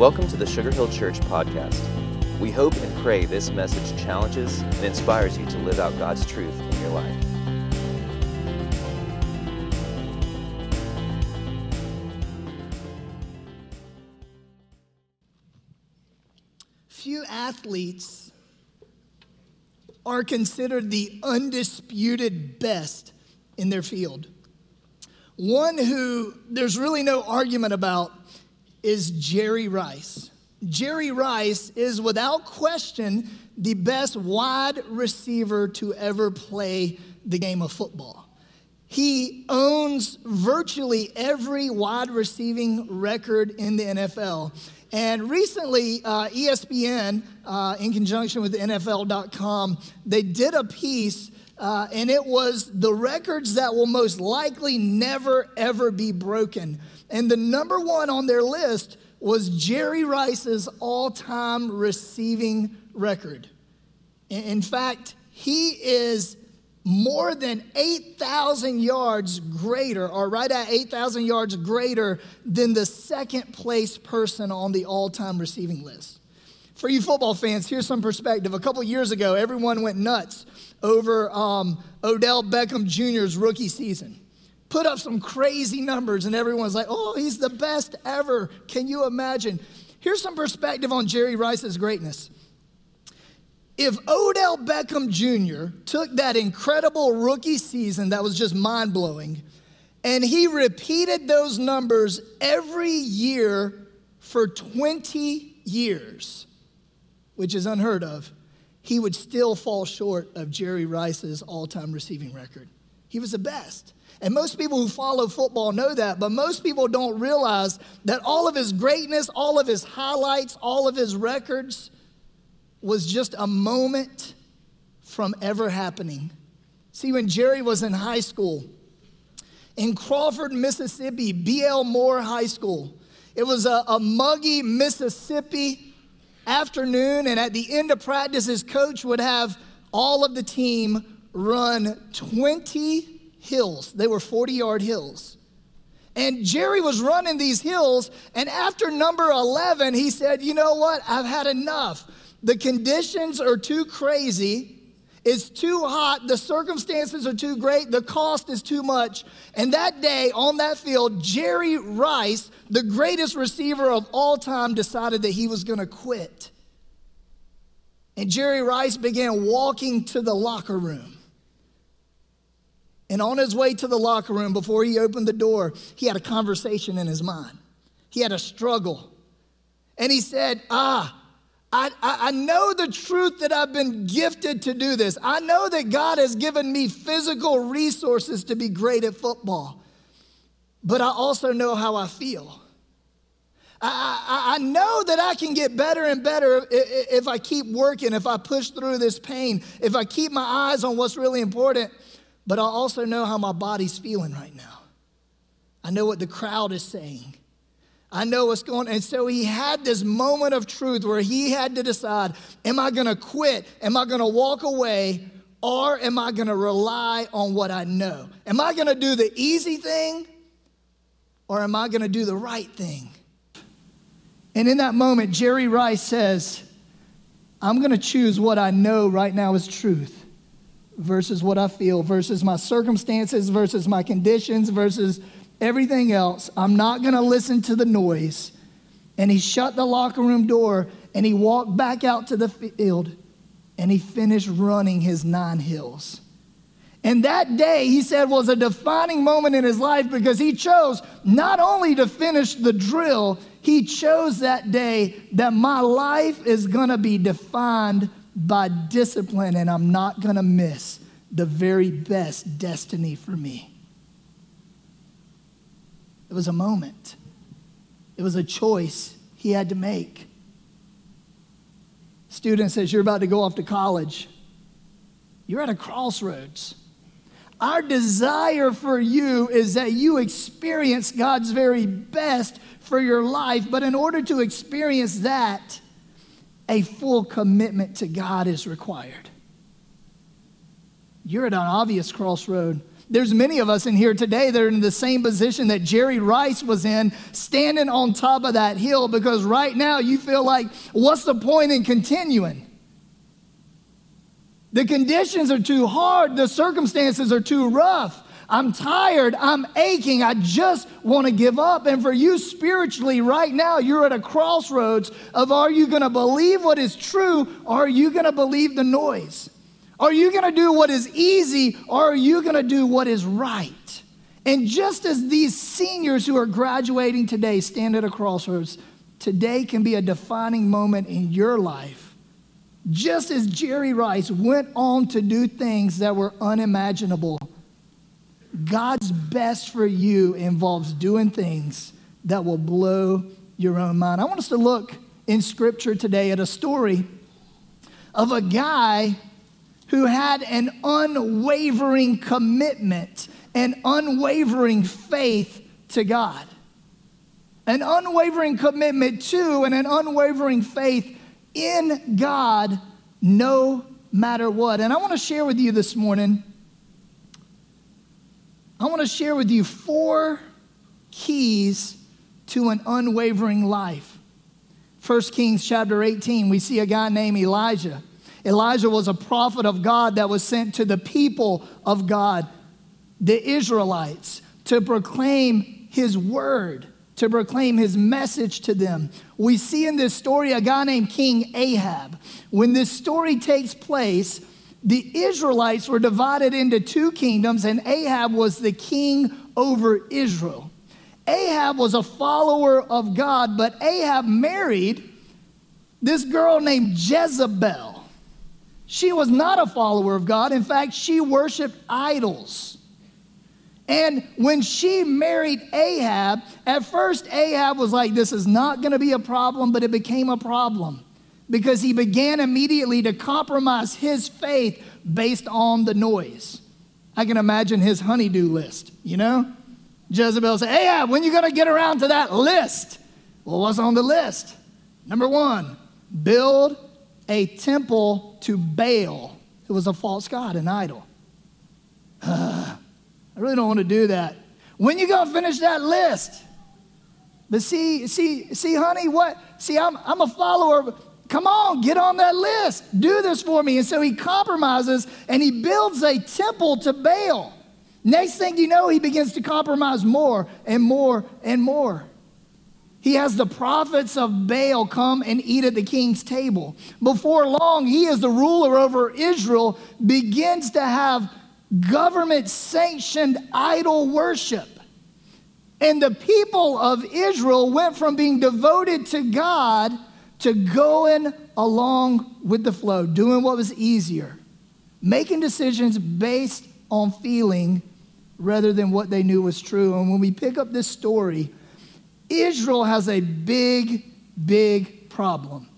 Welcome to the Sugar Hill Church podcast. We hope and pray this message challenges and inspires you to live out God's truth in your life. Few athletes are considered the undisputed best in their field. One who there's really no argument about is Jerry Rice. Jerry Rice is without question the best wide receiver to ever play the game of football. He owns virtually every wide receiving record in the NFL. And recently, uh, ESPN, uh, in conjunction with NFL.com, they did a piece, uh, and it was the records that will most likely never, ever be broken. And the number one on their list was Jerry Rice's all time receiving record. In fact, he is more than 8,000 yards greater, or right at 8,000 yards greater than the second place person on the all time receiving list. For you football fans, here's some perspective. A couple years ago, everyone went nuts over um, Odell Beckham Jr.'s rookie season. Put up some crazy numbers, and everyone's like, oh, he's the best ever. Can you imagine? Here's some perspective on Jerry Rice's greatness. If Odell Beckham Jr. took that incredible rookie season that was just mind blowing, and he repeated those numbers every year for 20 years, which is unheard of, he would still fall short of Jerry Rice's all time receiving record. He was the best. And most people who follow football know that, but most people don't realize that all of his greatness, all of his highlights, all of his records, was just a moment from ever happening. See, when Jerry was in high school, in Crawford, Mississippi, B.L. Moor High School, it was a, a muggy Mississippi afternoon, and at the end of practice, his coach would have all of the team run 20 hills. They were 40 yard hills. And Jerry was running these hills, and after number 11, he said, You know what? I've had enough. The conditions are too crazy. It's too hot. The circumstances are too great. The cost is too much. And that day on that field, Jerry Rice, the greatest receiver of all time, decided that he was going to quit. And Jerry Rice began walking to the locker room. And on his way to the locker room, before he opened the door, he had a conversation in his mind. He had a struggle. And he said, Ah, I, I, know the truth that I've been gifted to do this. I know that God has given me physical resources to be great at football, but I also know how I feel. I, I, I know that I can get better and better if I keep working, if I push through this pain, if I keep my eyes on what's really important, but I also know how my body's feeling right now. I know what the crowd is saying. I know what's going on. And so he had this moment of truth where he had to decide am I going to quit? Am I going to walk away? Or am I going to rely on what I know? Am I going to do the easy thing? Or am I going to do the right thing? And in that moment, Jerry Rice says, I'm going to choose what I know right now is truth versus what I feel, versus my circumstances, versus my conditions, versus everything else. I'm not going to listen to the noise. And he shut the locker room door and he walked back out to the field and he finished running his nine hills. And that day, he said, was a defining moment in his life because he chose not only to finish the drill, he chose that day that my life is going to be defined by discipline and I'm not going to miss the very best destiny for me. It was a moment, it was a choice he had to make. Student says, You're about to go off to college. You're at a crossroads. Our desire for you is that you experience God's very best for your life, but in order to experience that, a full commitment to God is required. You're at an obvious crossroad There's many of us in here today that are in the same position that Jerry Rice was in, standing on top of that hill because right now you feel like, what's the point in continuing? The conditions are too hard, the circumstances are too rough. I'm tired, I'm aching, I just want to give up. And for you spiritually, right now, you're at a crossroads of are you going to believe what is true or are you going to believe the noise? Are you going to do what is easy or are you going to do what is right? And just as these seniors who are graduating today stand at a crossroads, today can be a defining moment in your life. Just as Jerry Rice went on to do things that were unimaginable, God's best for you involves doing things that will blow your own mind. I want us to look in scripture today at a story of a guy who had an unwavering commitment, an unwavering faith to God. An unwavering commitment to and an unwavering faith in God no matter what. And I want to share with you this morning, I want to share with you four keys to an unwavering life. 1 Kings chapter 18, we see a guy named Elijah. Elijah was a prophet of God that was sent to the people of God, the Israelites, to proclaim his word, to proclaim his message to them. We see in this story a guy named King Ahab. When this story takes place, the Israelites were divided into two kingdoms, and Ahab was the king over Israel. Ahab was a follower of God, but Ahab married this girl named Jezebel. She was not a follower of God. In fact, she worshiped idols. And when she married Ahab, at first Ahab was like, This is not going to be a problem, but it became a problem because he began immediately to compromise his faith based on the noise. I can imagine his honeydew list, you know? Jezebel said, Ahab, when you going to get around to that list? Well, what's on the list? Number one, build a temple to Baal. It was a false god, an idol. Uh, I really don't want to do that. When you gonna finish that list? But see, see, see, honey, what? See, I'm, I'm a follower. Come on, get on that list. Do this for me. And so he compromises and he builds a temple to Baal. Next thing you know, he begins to compromise more and more and more. He has the prophets of Baal come and eat at the king's table. Before long, he, as the ruler over Israel, begins to have government sanctioned idol worship. And the people of Israel went from being devoted to God to going along with the flow, doing what was easier, making decisions based on feeling rather than what they knew was true. And when we pick up this story, Israel has a big, big problem.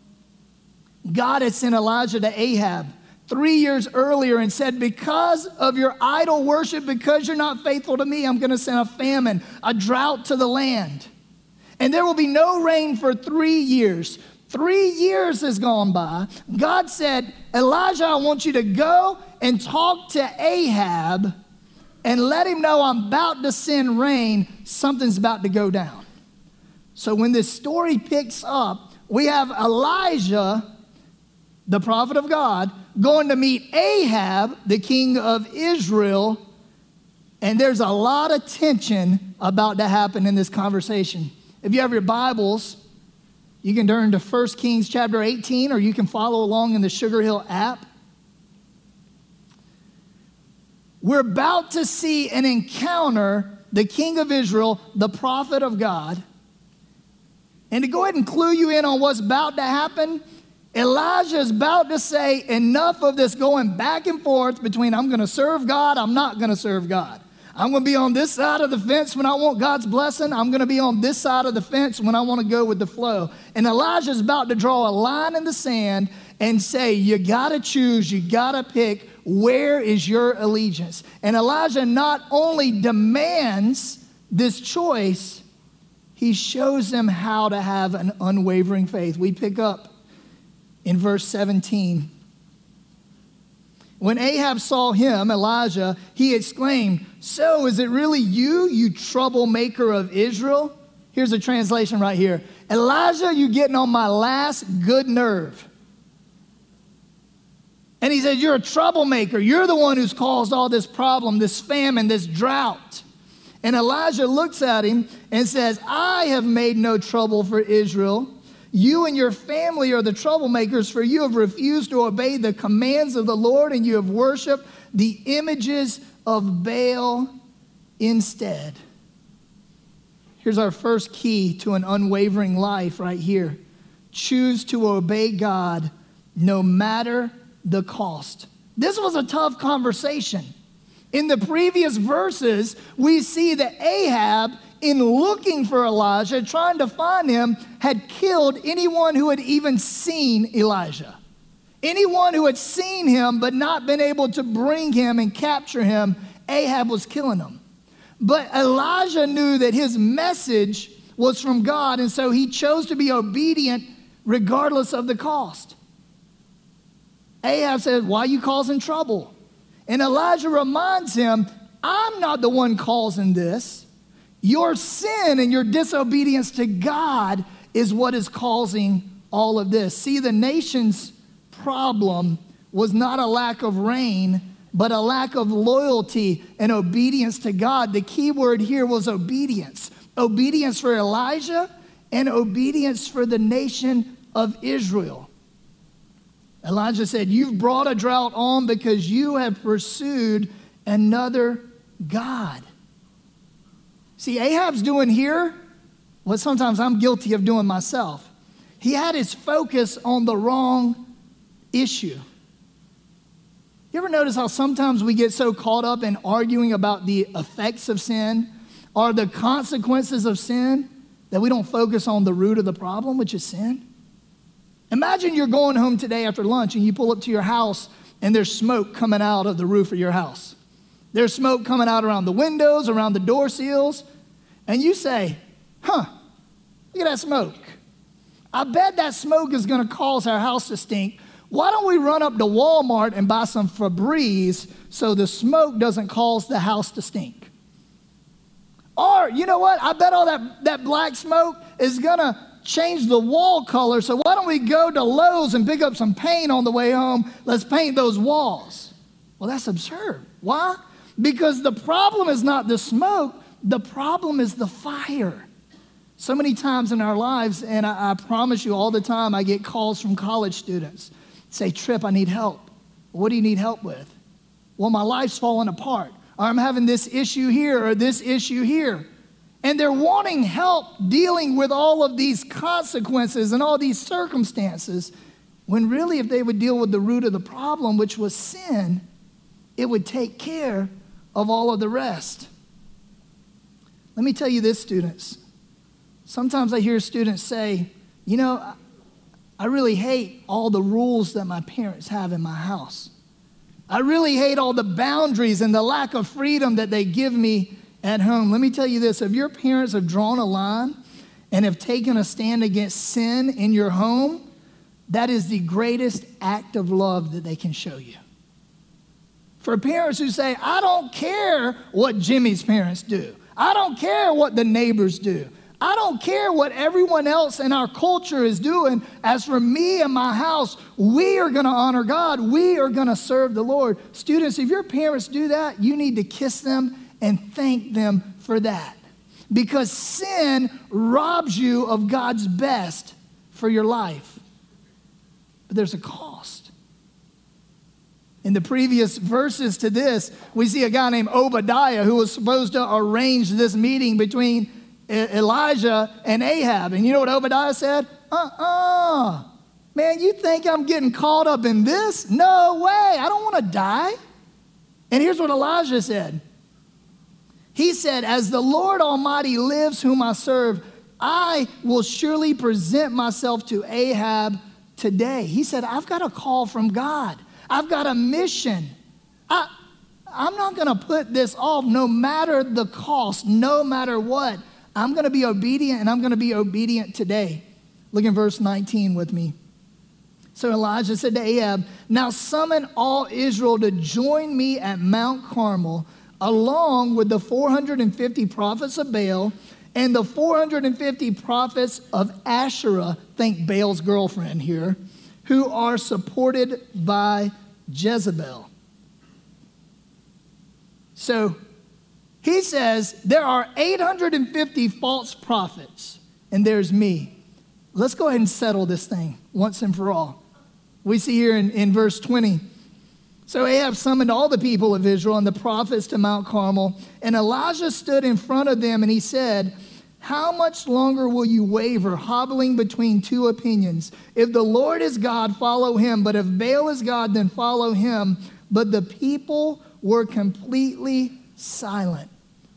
God had sent Elijah to Ahab three years earlier and said, Because of your idol worship, because you're not faithful to me, I'm going to send a famine, a drought to the land. And there will be no rain for three years. Three years has gone by. God said, Elijah, I want you to go and talk to Ahab and let him know I'm about to send rain. Something's about to go down. So when this story picks up, we have Elijah, the prophet of God, going to meet Ahab, the king of Israel. And there's a lot of tension about to happen in this conversation. If you have your Bibles, you can turn to 1 Kings chapter 18, or you can follow along in the Sugar Hill app. We're about to see an encounter the king of Israel, the prophet of God and to go ahead and clue you in on what's about to happen, Elijah is about to say, enough of this going back and forth between I'm going to serve God, I'm not going to serve God. I'm going to be on this side of the fence when I want God's blessing. I'm going to be on this side of the fence when I want to go with the flow. And Elijah's about to draw a line in the sand and say, You got to choose, you got to pick where is your allegiance. And Elijah not only demands this choice, he shows them how to have an unwavering faith. We pick up in verse 17. When Ahab saw him, Elijah, he exclaimed, So is it really you, you troublemaker of Israel? Here's a translation right here Elijah, you getting on my last good nerve. And he said, You're a troublemaker. You're the one who's caused all this problem, this famine, this drought. And Elijah looks at him and says, I have made no trouble for Israel. You and your family are the troublemakers, for you have refused to obey the commands of the Lord and you have worshiped the images of Baal instead. Here's our first key to an unwavering life right here choose to obey God no matter the cost. This was a tough conversation. In the previous verses, we see that Ahab, in looking for Elijah, trying to find him, had killed anyone who had even seen Elijah. Anyone who had seen him but not been able to bring him and capture him, Ahab was killing them. But Elijah knew that his message was from God, and so he chose to be obedient regardless of the cost. Ahab said, Why are you causing trouble? And Elijah reminds him, I'm not the one causing this. Your sin and your disobedience to God is what is causing all of this. See, the nation's problem was not a lack of rain, but a lack of loyalty and obedience to God. The key word here was obedience obedience for Elijah and obedience for the nation of Israel. Elijah said, You've brought a drought on because you have pursued another God. See, Ahab's doing here what sometimes I'm guilty of doing myself. He had his focus on the wrong issue. You ever notice how sometimes we get so caught up in arguing about the effects of sin or the consequences of sin that we don't focus on the root of the problem, which is sin? Imagine you're going home today after lunch and you pull up to your house and there's smoke coming out of the roof of your house. There's smoke coming out around the windows, around the door seals, and you say, huh, look at that smoke. I bet that smoke is going to cause our house to stink. Why don't we run up to Walmart and buy some Febreze so the smoke doesn't cause the house to stink? Or, you know what? I bet all that, that black smoke is going to change the wall color, so why don't we go to Lowe's and pick up some paint on the way home? Let's paint those walls. Well, that's absurd. Why? Because the problem is not the smoke, the problem is the fire. So many times in our lives, and I, I promise you all the time, I get calls from college students say, Tripp, I need help. What do you need help with? Well, my life's falling apart. Or I'm having this issue here or this issue here. And they're wanting help dealing with all of these consequences and all these circumstances, when really, if they would deal with the root of the problem, which was sin, it would take care of all of the rest. Let me tell you this, students. Sometimes I hear students say, you know, I really hate all the rules that my parents have in my house. I really hate all the boundaries and the lack of freedom that they give me at home. Let me tell you this if your parents have drawn a line and have taken a stand against sin in your home, that is the greatest act of love that they can show you. For parents who say, I don't care what Jimmy's parents do, I don't care what the neighbors do. I don't care what everyone else in our culture is doing. As for me and my house, we are going to honor God. We are going to serve the Lord. Students, if your parents do that, you need to kiss them and thank them for that. Because sin robs you of God's best for your life. But there's a cost. In the previous verses to this, we see a guy named Obadiah who was supposed to arrange this meeting between Elijah and Ahab. And you know what Obadiah said? Uh uh-uh. uh Man, you think I'm getting caught up in this? No way. I don't want to die. And here's what Elijah said he said, As the Lord Almighty lives, whom I serve, I will surely present myself to Ahab today. He said, I've got a call from God, I've got a mission. I, I'm not going to put this off no matter the cost, no matter what. I'm going to be obedient and I'm going to be obedient today. Look in verse 19 with me. So Elijah said to Ahab, Now summon all Israel to join me at Mount Carmel, along with the 450 prophets of Baal and the 450 prophets of Asherah, think Baal's girlfriend here, who are supported by Jezebel. So he says there are 850 false prophets, and there's me. Let's go ahead and settle this thing once and for all. We see here in, in verse 20. So Ahab summoned all the people of Israel and the prophets to Mount Carmel, and Elijah stood in front of them and he said, How much longer will you waver, hobbling between two opinions? If the Lord is God, follow him, but if Baal is God, then follow him. But the people were completely silent.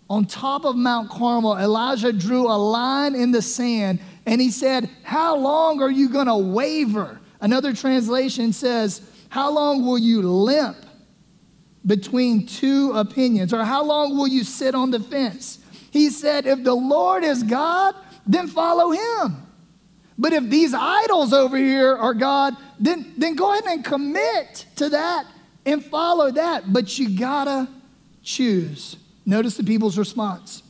On top of Mount Carmel, Elijah drew a line in the sand and he said, How long are you going to waver? Another translation says, How long will you limp between two opinions? Or how long will you sit on the fence? He said, If the Lord is God, then follow him. But if these idols over here are God, then, then go ahead and commit to that and follow that. But you gotta choose. Notice the people's response.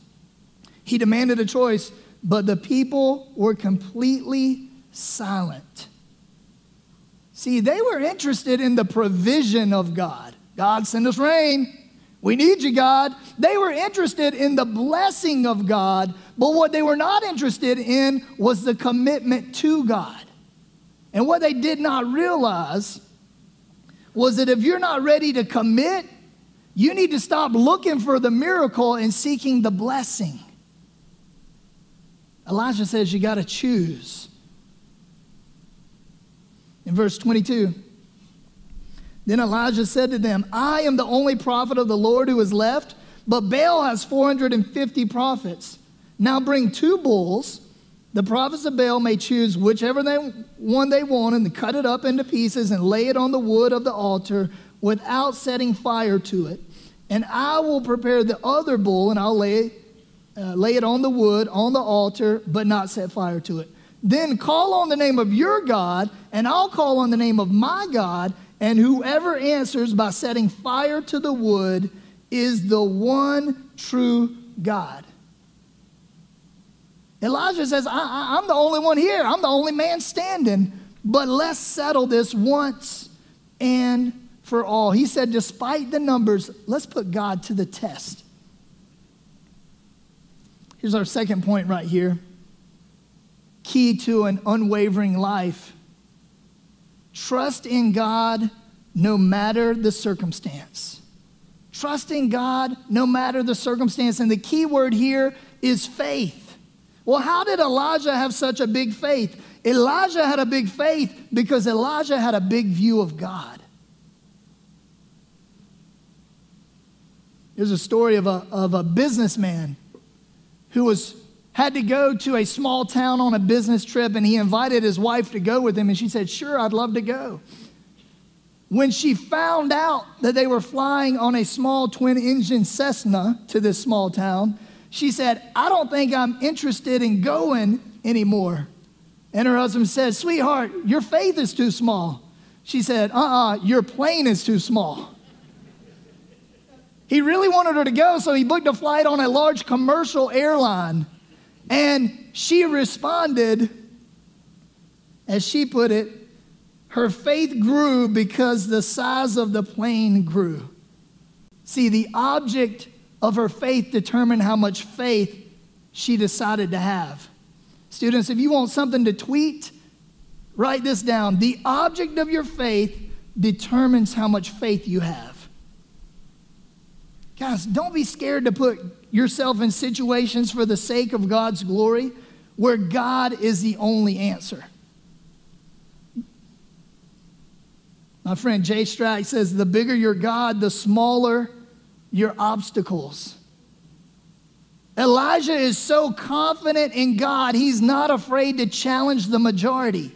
He demanded a choice but the people were completely silent. See, they were interested in the provision of God. God, send us rain. We need you, God. They were interested in the blessing of God, but what they were not interested in was the commitment to God. And what they did not realize was that if you're not ready to commit, you need to stop looking for the miracle and seeking the blessing. Elijah says you got to choose. In verse 22, then Elijah said to them, I am the only prophet of the Lord who is left, but Baal has 450 prophets. Now bring two bulls. The prophets of Baal may choose whichever they, one they want and cut it up into pieces and lay it on the wood of the altar without setting fire to it. And I will prepare the other bull and I'll lay uh, lay it on the wood, on the altar, but not set fire to it. Then call on the name of your God, and I'll call on the name of my God, and whoever answers by setting fire to the wood is the one true God. Elijah says, I, am the only one here. I'm the only man standing. But let's settle this once and for all. He said, despite the numbers, let's put God to the test. Here's our second point right here key to an unwavering life. Trust in God no matter the circumstance. Trust in God no matter the circumstance. And the key word here is faith. Well, how did Elijah have such a big faith? Elijah had a big faith because Elijah had a big view of God. There's a story of a, of a businessman who was had to go to a small town on a business trip and he invited his wife to go with him and she said, "Sure, I'd love to go." When she found out that they were flying on a small twin engine Cessna to this small town, she said, I don't think I'm interested in going anymore. And her husband said, Sweetheart, your faith is too small. She said, Uh uh-uh, uh, your plane is too small. He really wanted her to go, so he booked a flight on a large commercial airline. And she responded, as she put it, her faith grew because the size of the plane grew. See, the object of her faith determined how much faith she decided to have. Students, if you want something to tweet, write this down. The object of your faith determines how much faith you have. Guys, don't be scared to put yourself in situations for the sake of God's glory where God is the only answer. My friend Jay Strack says the bigger your God, the smaller your obstacles. Elijah is so confident in God, he's not afraid to challenge the majority.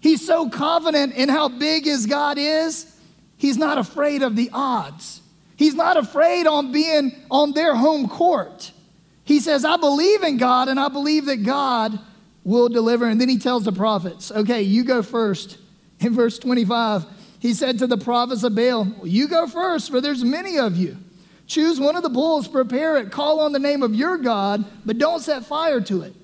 He's so confident in how big his God is, he's not afraid of the odds. He's not afraid on being on their home court. He says, I believe in God and I believe that God will deliver. And then he tells the prophets, okay, you go first. In verse 25, he said to the prophets of Baal, You go first, for there's many of you. Choose one of the bulls, prepare it, call on the name of your God, but don't set fire to it.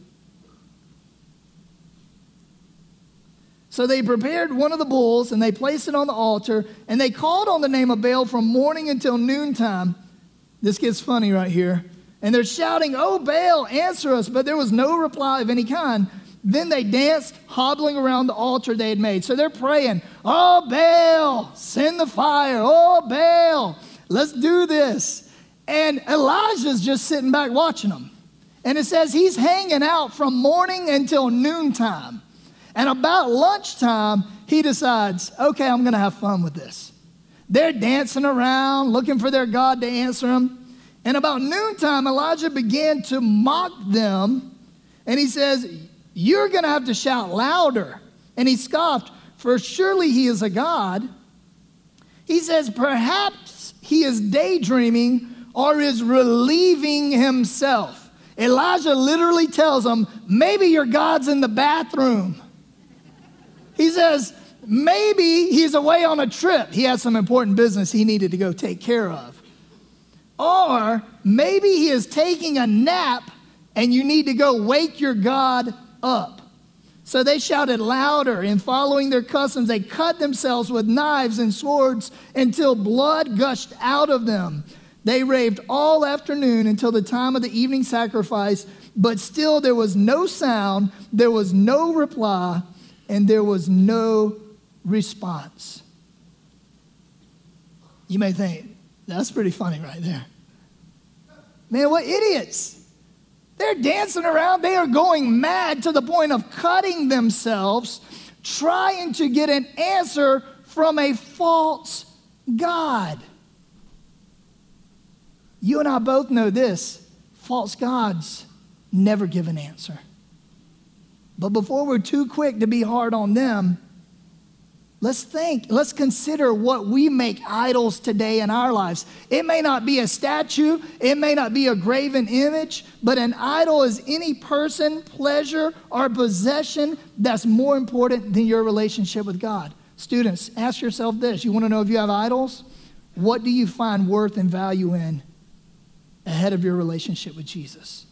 So they prepared one of the bulls and they placed it on the altar and they called on the name of Baal from morning until noontime. This gets funny right here. And they're shouting, Oh, Baal, answer us. But there was no reply of any kind. Then they danced, hobbling around the altar they had made. So they're praying, Oh, Baal, send the fire. Oh, Baal, let's do this. And Elijah's just sitting back watching them. And it says he's hanging out from morning until noontime. And about lunchtime, he decides, okay, I'm going to have fun with this. They're dancing around, looking for their God to answer them. And about noontime, Elijah began to mock them. And he says, You're going to have to shout louder. And he scoffed, For surely he is a God. He says, Perhaps he is daydreaming or is relieving himself. Elijah literally tells him, Maybe your God's in the bathroom. He says, maybe he's away on a trip. He has some important business he needed to go take care of. Or maybe he is taking a nap and you need to go wake your God up. So they shouted louder, and following their customs, they cut themselves with knives and swords until blood gushed out of them. They raved all afternoon until the time of the evening sacrifice, but still there was no sound, there was no reply, and there was no response. You may think, that's pretty funny right there. Man, what idiots! They're dancing around, they are going mad to the point of cutting themselves, trying to get an answer from a false God. You and I both know this false gods never give an answer. But before we're too quick to be hard on them, let's think, let's consider what we make idols today in our lives. It may not be a statue, it may not be a graven image, but an idol is any person, pleasure, or possession that's more important than your relationship with God. Students, ask yourself this you want to know if you have idols? What do you find worth and value in ahead of your relationship with Jesus?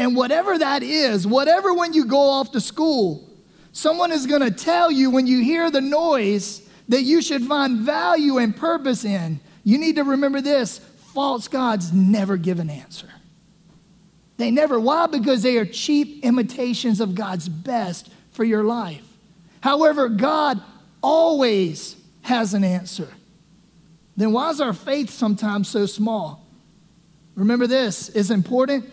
And whatever that is, whatever when you go off to school, someone is going to tell you when you hear the noise that you should find value and purpose in, you need to remember this false gods never give an answer. They never. Why? Because they are cheap imitations of God's best for your life. However, God always has an answer. Then why is our faith sometimes so small? Remember this is important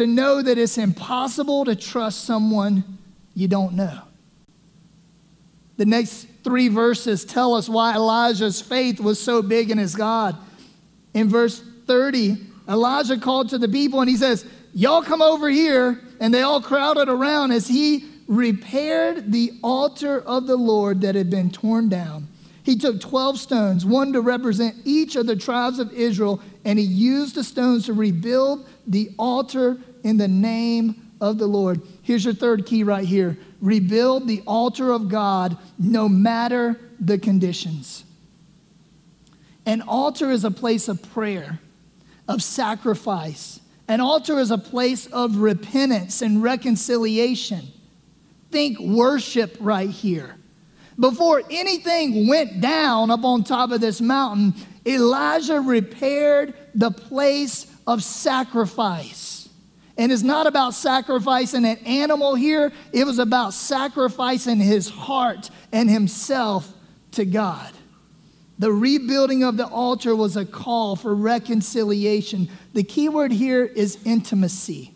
to know that it's impossible to trust someone you don't know. The next three verses tell us why Elijah's faith was so big in his God. In verse 30, Elijah called to the people and he says, Y'all come over here. And they all crowded around as he repaired the altar of the Lord that had been torn down. He took 12 stones, one to represent each of the tribes of Israel, and he used the stones to rebuild the altar in the name of the Lord. Here's your third key right here rebuild the altar of God no matter the conditions. An altar is a place of prayer, of sacrifice. An altar is a place of repentance and reconciliation. Think worship right here. Before anything went down up on top of this mountain, Elijah repaired the place of sacrifice. And it's not about sacrificing an animal here, it was about sacrificing his heart and himself to God. The rebuilding of the altar was a call for reconciliation. The key word here is intimacy.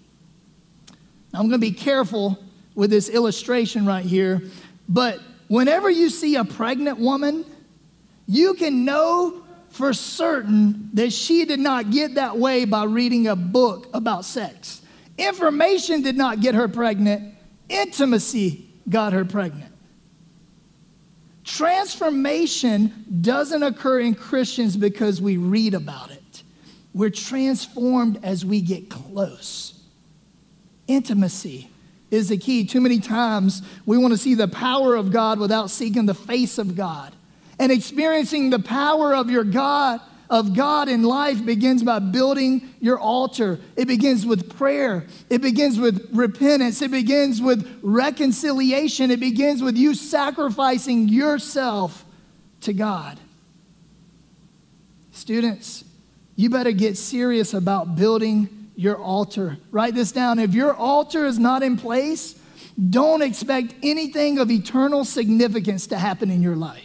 Now, I'm going to be careful with this illustration right here, but whenever you see a pregnant woman, you can know for certain that she did not get that way by reading a book about sex. Information did not get her pregnant, intimacy got her pregnant. Transformation doesn't occur in Christians because we read about it. we're transformed as we get close. Intimacy is the key. Too many times we want to see the power of God without seeking the face of God. And experiencing the power of your God of God in life begins by building your altar. It begins with prayer. It begins with repentance. It begins with reconciliation. It begins with you sacrificing yourself to God. Students, you better get serious about building your altar. Write this down. If your altar is not in place, don't expect anything of eternal significance to happen in your life.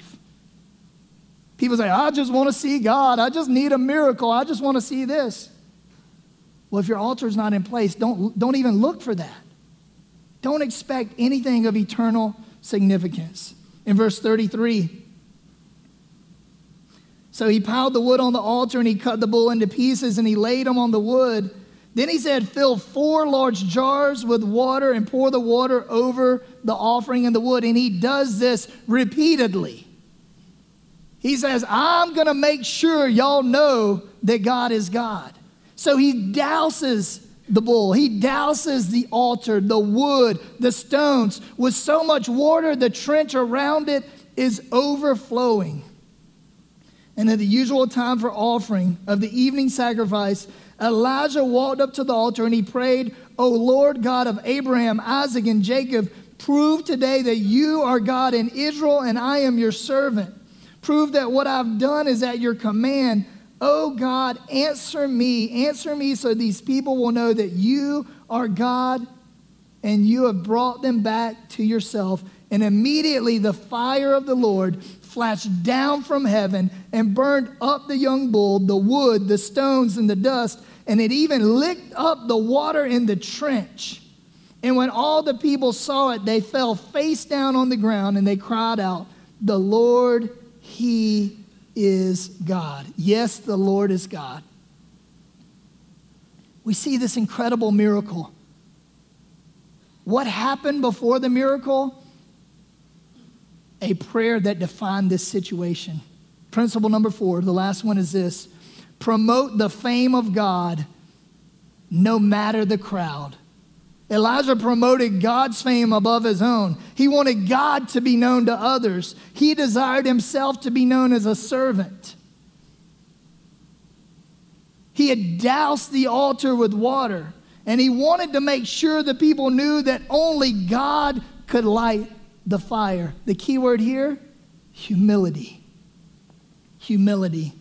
People say, I just want to see God. I just need a miracle. I just want to see this. Well, if your altar is not in place, don't, don't even look for that. Don't expect anything of eternal significance. In verse 33, so he piled the wood on the altar and he cut the bull into pieces and he laid them on the wood. Then he said, Fill four large jars with water and pour the water over the offering and the wood. And he does this repeatedly. He says, I'm going to make sure y'all know that God is God. So he douses the bull, he douses the altar, the wood, the stones with so much water, the trench around it is overflowing. And at the usual time for offering of the evening sacrifice, Elijah walked up to the altar and he prayed, O Lord God of Abraham, Isaac, and Jacob, prove today that you are God in Israel and I am your servant. Prove that what I've done is at your command. Oh God, answer me. Answer me so these people will know that you are God and you have brought them back to yourself. And immediately the fire of the Lord flashed down from heaven and burned up the young bull, the wood, the stones, and the dust, and it even licked up the water in the trench. And when all the people saw it, they fell face down on the ground and they cried out, The Lord he is God. Yes, the Lord is God. We see this incredible miracle. What happened before the miracle? A prayer that defined this situation. Principle number four, the last one is this promote the fame of God no matter the crowd. Elijah promoted God's fame above his own. He wanted God to be known to others. He desired himself to be known as a servant. He had doused the altar with water, and he wanted to make sure the people knew that only God could light the fire. The key word here humility. Humility.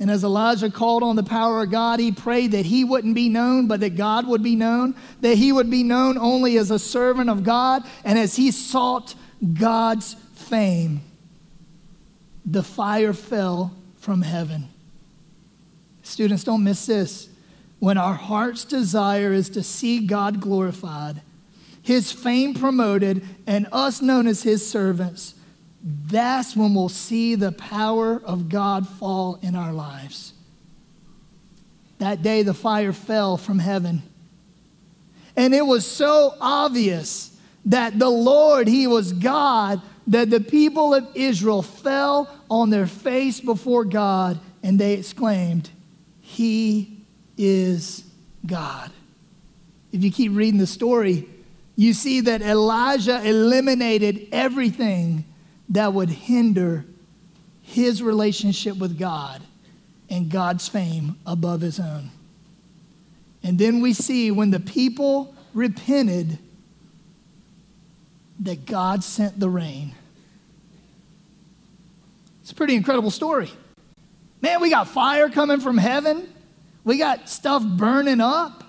And as Elijah called on the power of God, he prayed that he wouldn't be known, but that God would be known, that he would be known only as a servant of God. And as he sought God's fame, the fire fell from heaven. Students, don't miss this. When our heart's desire is to see God glorified, his fame promoted, and us known as his servants, that's when we'll see the power of God fall in our lives. That day, the fire fell from heaven. And it was so obvious that the Lord, He was God, that the people of Israel fell on their face before God and they exclaimed, He is God. If you keep reading the story, you see that Elijah eliminated everything that would hinder his relationship with God and God's fame above his own. And then we see when the people repented that God sent the rain. It's a pretty incredible story. Man, we got fire coming from heaven. We got stuff burning up.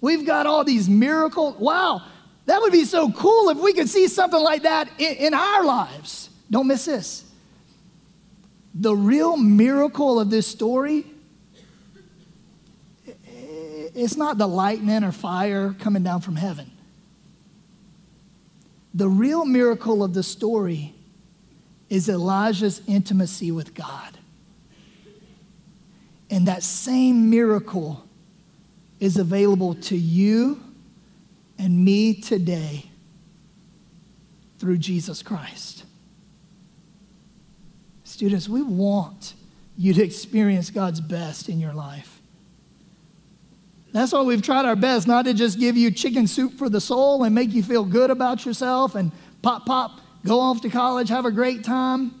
We've got all these miracles. Wow, that would be so cool if we could see something like that in, in our lives. Don't miss this. The real miracle of this story it's not the lightning or fire coming down from heaven. The real miracle of the story is Elijah's intimacy with God. And that same miracle is available to you and me today through Jesus Christ. Students, we want you to experience God's best in your life. That's why we've tried our best not to just give you chicken soup for the soul and make you feel good about yourself and pop, pop, go off to college, have a great time.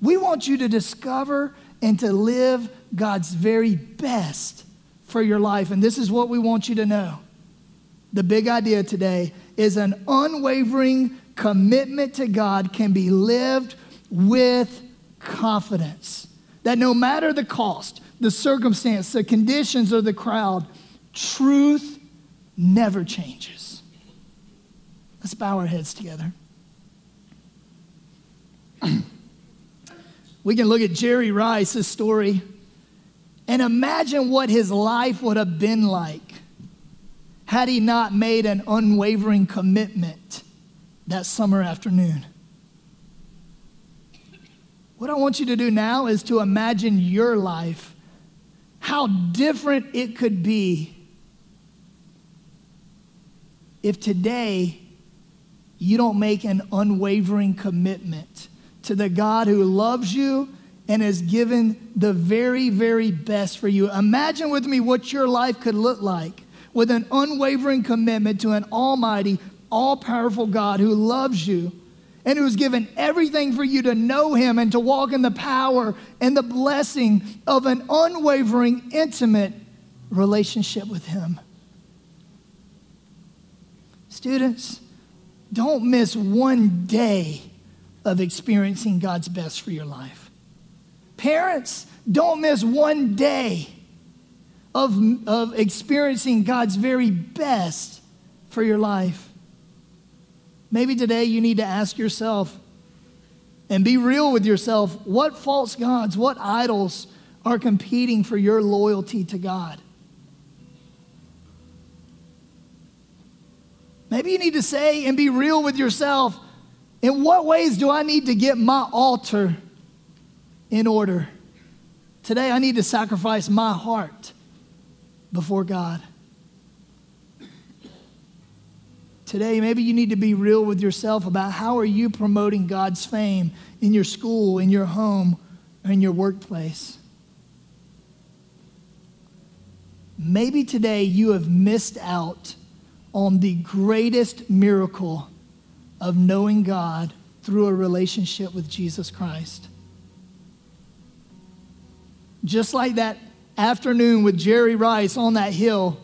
We want you to discover and to live God's very best for your life. And this is what we want you to know. The big idea today is an unwavering commitment to God can be lived with confidence. That no matter the cost, the circumstance, the conditions, or the crowd, truth never changes. Let's bow our heads together. we can look at Jerry Rice's story and imagine what his life would have been like had he not made an unwavering commitment that summer afternoon. What I want you to do now is to imagine your life how different it could be if today you don't make an unwavering commitment to the God who loves you and has given the very, very best for you. Imagine with me what your life could look like with an unwavering commitment to an almighty, all powerful God who loves you and who's given everything for you to know him and to walk in the power and the blessing of an unwavering, intimate relationship with him. Students, don't miss one day of experiencing God's best for your life. Parents, don't miss one day of, of experiencing God's very best for your life. Maybe today you need to ask yourself and be real with yourself what false gods, what idols are competing for your loyalty to God? Maybe you need to say and be real with yourself in what ways do I need to get my altar in order? Today I need to sacrifice my heart before God. Today, maybe you need to be real with yourself about how are you promoting God's fame in your school, in your home, in your workplace. Maybe today you have missed out on the greatest miracle of knowing God through a relationship with Jesus Christ. Just like that afternoon with Jerry Rice on that hill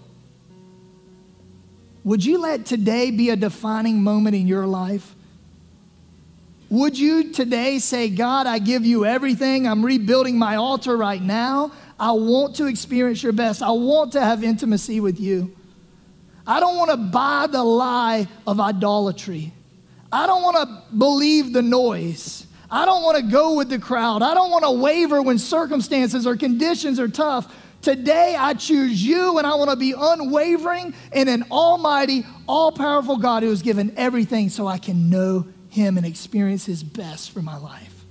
would you let today be a defining moment in your life? Would you today say, God, I give you everything. I'm rebuilding my altar right now. I want to experience your best. I want to have intimacy with you. I don't want to buy the lie of idolatry. I don't want to believe the noise. I don't want to go with the crowd. I don't want to waver when circumstances or conditions are tough. Today I choose you and I want to be unwavering in an almighty, all powerful God who has given everything so I can know him and experience his best for my life.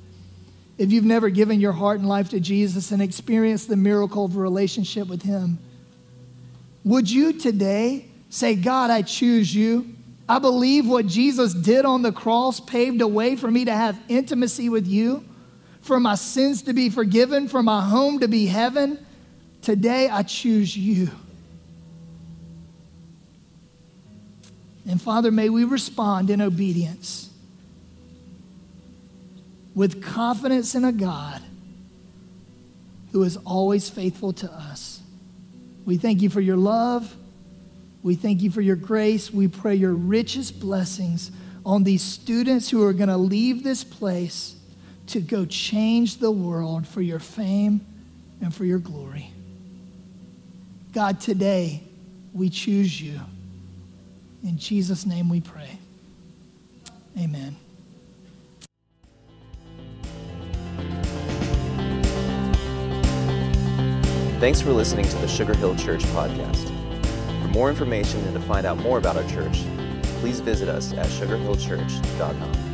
If you've never given your heart and life to Jesus and experienced the miracle of a relationship with him, would you today say, God, I choose you? I believe what Jesus did on the cross paved a way for me to have intimacy with you, for my sins to be forgiven, for my home to be heaven. Today I choose you. And Father, may we respond in obedience with confidence in a God who is always faithful to us. We thank you for your love. We thank you for your grace. We pray your richest blessings on these students who are going to leave this place to go change the world for your fame and for your glory. God, today we choose you. In Jesus' name we pray. Amen. Thanks for listening to the Sugar Hill Church podcast. For more information and to find out more about our church, please visit us at sugarhillchurch.com.